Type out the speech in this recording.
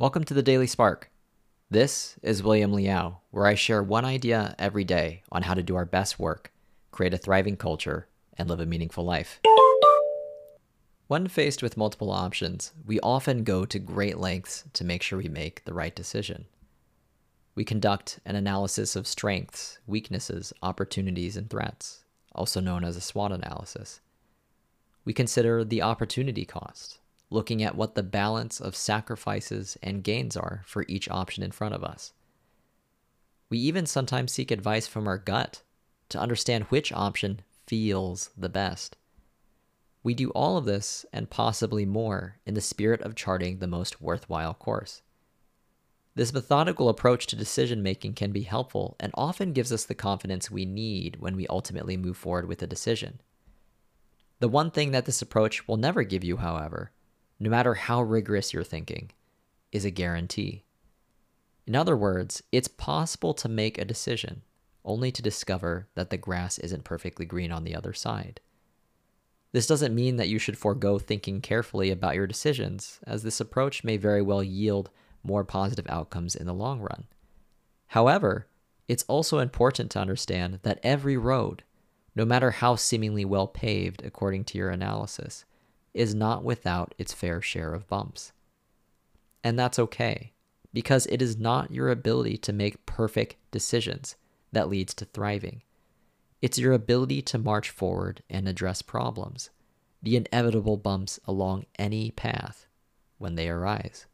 Welcome to the Daily Spark. This is William Liao, where I share one idea every day on how to do our best work, create a thriving culture, and live a meaningful life. When faced with multiple options, we often go to great lengths to make sure we make the right decision. We conduct an analysis of strengths, weaknesses, opportunities, and threats, also known as a SWOT analysis. We consider the opportunity cost, looking at what the balance of sacrifices and gains are for each option in front of us. We even sometimes seek advice from our gut to understand which option feels the best. We do all of this and possibly more in the spirit of charting the most worthwhile course. This methodical approach to decision making can be helpful and often gives us the confidence we need when we ultimately move forward with a decision. The one thing that this approach will never give you, however, no matter how rigorous your thinking, is a guarantee. In other words, it's possible to make a decision only to discover that the grass isn't perfectly green on the other side. This doesn't mean that you should forego thinking carefully about your decisions, as this approach may very well yield more positive outcomes in the long run. However, it's also important to understand that every road, no matter how seemingly well paved according to your analysis, is not without its fair share of bumps. And that's okay, because it is not your ability to make perfect decisions that leads to thriving. It's your ability to march forward and address problems, the inevitable bumps along any path when they arise.